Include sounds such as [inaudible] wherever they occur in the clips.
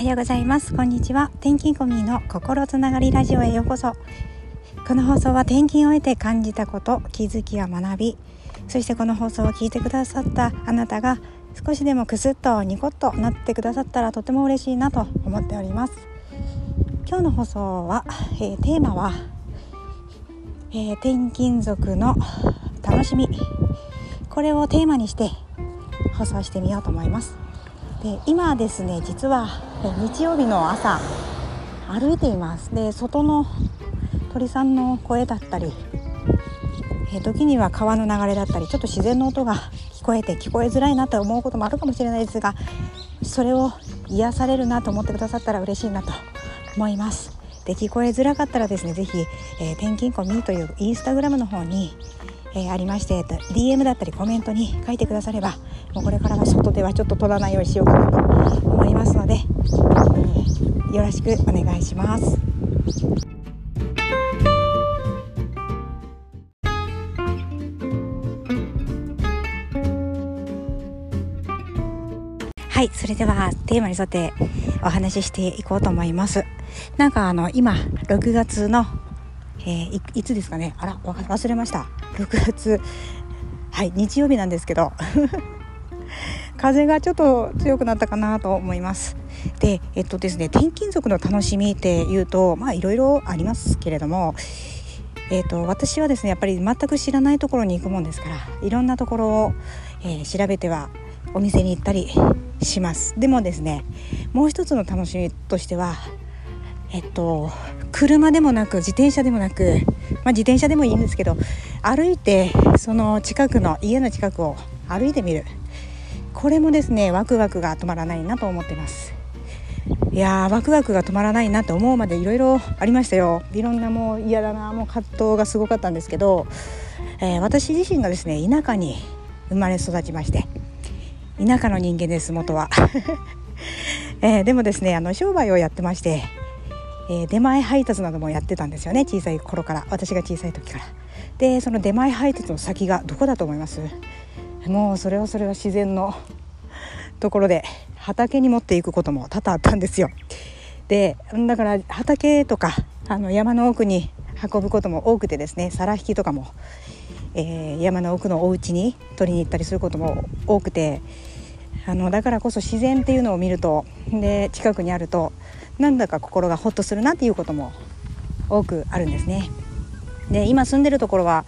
はようございます。こんにちは。転勤コミの心つながりラジオへようこそ。この放送は転勤を得て感じたこと気づきや学びそしてこの放送を聞いてくださったあなたが少しでもクスッとニコッとなってくださったらとても嬉しいなと思っております。今日の放送は、えー、テーマは、えー、転勤族の楽しみ。これをテーマにして放送してみようと思います。で今ですね実は日曜日の朝歩いています。で外の鳥さんの声だったり時には川の流れだったりちょっと自然の音が聞こえて聞こえづらいなと思うこともあるかもしれないですがそれを癒されるなと思ってくださったら嬉しいなと思います。で聞こえづらかったらですね是非、えー、転勤コミというインスタグラムの方にえー、ありまして DM だったりコメントに書いてくださればもうこれからは外ではちょっと撮らないようにしようかなと思いますので、えー、よろしくお願いします。はい、それではテーマに沿ってお話ししていこうと思います。なんかあの今6月のえー、いつですかね？あら忘れました6月はい日曜日なんですけど。[laughs] 風がちょっと強くなったかなと思います。でえっとですね転勤族の楽しみっていうとまあいろいろありますけれどもえーと、私はですねやっぱり全く知らないところに行くもんですからいろんなところを、えー、調べてはお店に行ったりします。でもですねもう一つの楽しみとしてはえっと車でもなく自転車でもなく、まあ、自転車でもいいんですけど歩いてその近くの家の近くを歩いてみる。これもですねワクワクが止まらないなと思ってます。いやーワクワクが止まらないなと思うまでいろいろありましたよ。いろんなもう嫌だなもう葛藤がすごかったんですけど、えー、私自身がですね田舎に生まれ育ちまして田舎の人間です元は、[laughs] えー、でもですねあの商売をやってましてえー、出前配達などもやってたんですよね小さい頃から。私が小さい時から。でその出前配達の先がどこだと思います？もうそれはそれは自然の [laughs] ところで畑に持っていくことも多々あったんですよ。でだから畑とかあの山の奥に運ぶことも多くてですね皿引きとかも、えー、山の奥のお家に取りに行ったりすることも多くてあのだからこそ自然っていうのを見るとで近くにあるとなんだか心がホッとするなっていうことも多くあるんですね。で今住んでるところは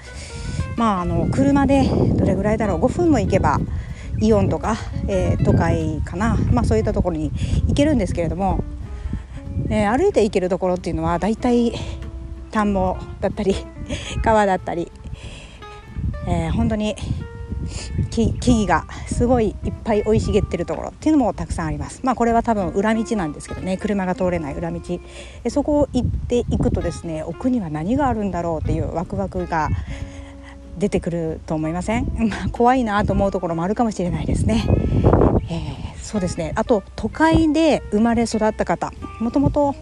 まああの車でどれぐらいだろう。5分も行けばイオンとか、えー、都会かな、まあ、そういったところに行けるんですけれども、えー、歩いて行けるところっていうのはだいたい田んぼだったり川だったり、えー、本当に木々がすごいいっぱい生い茂ってるところっていうのもたくさんあります。まあこれは多分裏道なんですけどね。車が通れない裏道。でそこを行っていくとですね奥には何があるんだろうっていうワクワクが出てくると思いません、[laughs] まあ、怖いなと思うところもあるかもしれないですね、えー、そうですね。あと都会で生まれ育った方。もともと、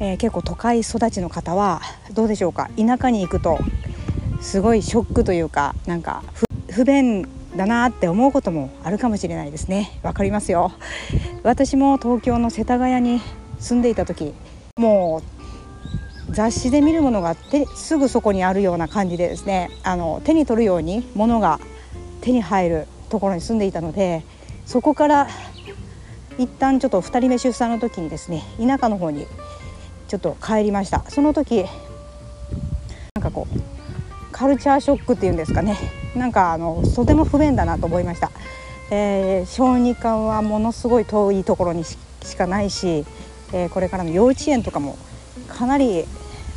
えー、結構都会育ちの方はどうでしょうか？田舎に行くとすごいショックというかなんか不便だなって思うこともあるかもしれないですね。わかりますよ。私も東京の世田谷に住んでいた時もう雑誌で見るものが手すぐそこにあるような感じでですねあの手に取るように物が手に入るところに住んでいたのでそこから一旦ちょっと2人目出産の時にですね田舎の方にちょっと帰りました。その時なんかこうカルチャーショックっていうんですかね。なんかあのとても不便だなと思いました、えー、小児科はものすごい遠いところにしかないし、えー、これからの幼稚園とかもかなり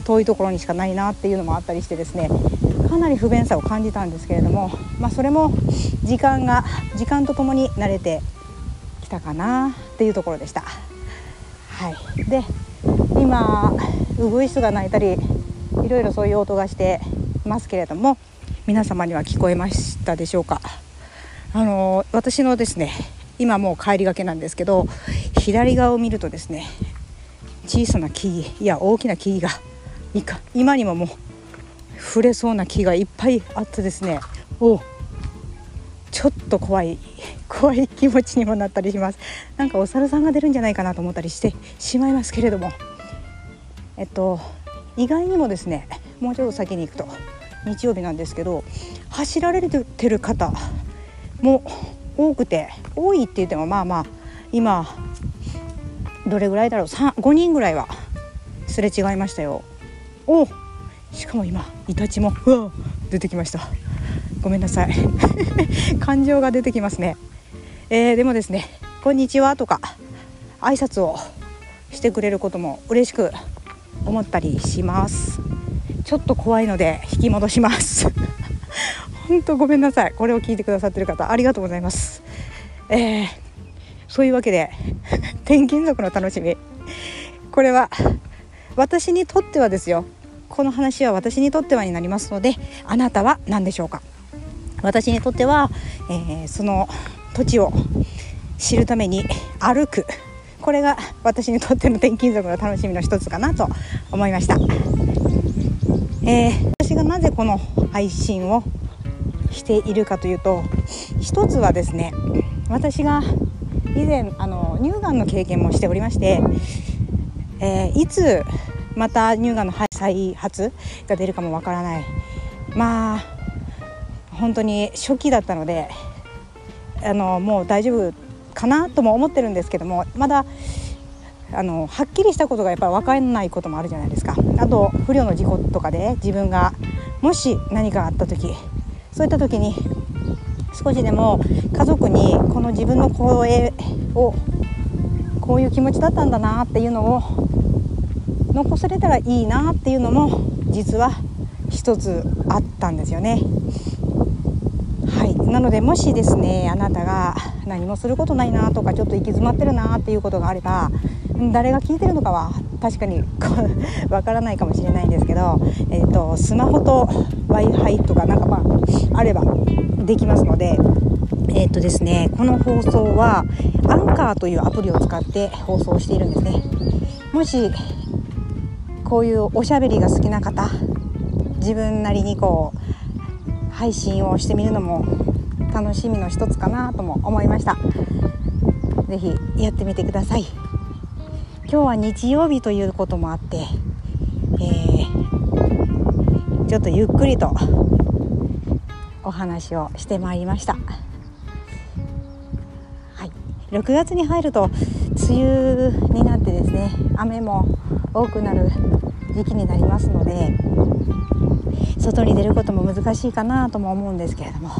遠いところにしかないなっていうのもあったりしてですねかなり不便さを感じたんですけれども、まあ、それも時間が時間とともに慣れてきたかなっていうところでした。はい、で今ウグイスが鳴いたりいろいろそういう音がしてますけれども皆様には聞こえましたでしょうか？あの私のですね今もう帰りがけなんですけど左側を見るとですね小さな木いや大きな木々が今にももう触れそうな木がいっぱいあってですねおちょっと怖い怖い気持ちにもなったりします。なんかお猿さんが出るんじゃないかなと思ったりしてしまいますけれども。えっと意外にもですねもうちょっと先に行くと日曜日なんですけど走られてる方も多くて多いって言ってもまあまあ今どれぐらいだろう5人ぐらいはすれ違いましたよ。おしかも今イタチもうわ出てきました。ごめんなさい。[laughs] 感情が出てきますね、えー、でもですねこんにちはとか挨拶をしてくれることも嬉しく思ったりします。ちょっと怖いので引き戻します。[laughs] 本当ごめんなさい。これを聞いてくださってる方ありがとうございます。えー、そういうわけで [laughs] 転勤族の楽しみ。これは私にとってはですよ。この話は私にとってはになりますのであなたは何でしょうか？私にとっては、えー、その土地を知るために歩く。これが私にとっての転勤族の楽しみの一つかなと思いました、えー、私がなぜこの配信をしているかというと一つはですね私が以前あの乳がんの経験もしておりまして、えー、いつまた乳がんの再発が出るかもわからない。まあ本当に初期だったのであのもう大丈夫かなとも思ってるんですけどもまだあのはっきりしたことがやっぱり分からないこともあるじゃないですかあと不慮の事故とかで自分がもし何かあった時そういった時に少しでも家族にこの自分の声をこういう気持ちだったんだなっていうのを残されたらいいなっていうのも実は一つあったんですよね。はいなのでもしですねあなたが何もすることないなとかちょっと行き詰まってるなっていうことがあれば誰が聞いてるのかは確かにわからないかもしれないんですけど、えーと、スマホと w i f i とかなんかまああればできますので。えーとですね、この放送はアンカーというアプリを使って放送しているんですねもしこういうおしゃべりが好きな方自分なりにこう配信をしてみるのも楽しみの一つかなとも思いました是非やってみてください今日は日曜日ということもあって、えー、ちょっとゆっくりとお話をしてまいりました。はい。6月に入ると梅雨になってですね雨も多くなる時期になりますので外に出ることも難しいかなとも思うんですけれども、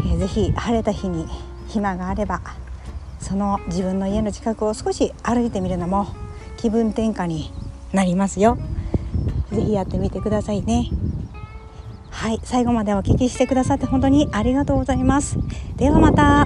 えー、ぜひ晴れた日に暇があればその自分の家の近くを少し歩いてみるのも気分転換になりますよ。ぜひやってみてくださいね。はい、最後までお聞きしてくださって本当にありがとうございます。ではまた。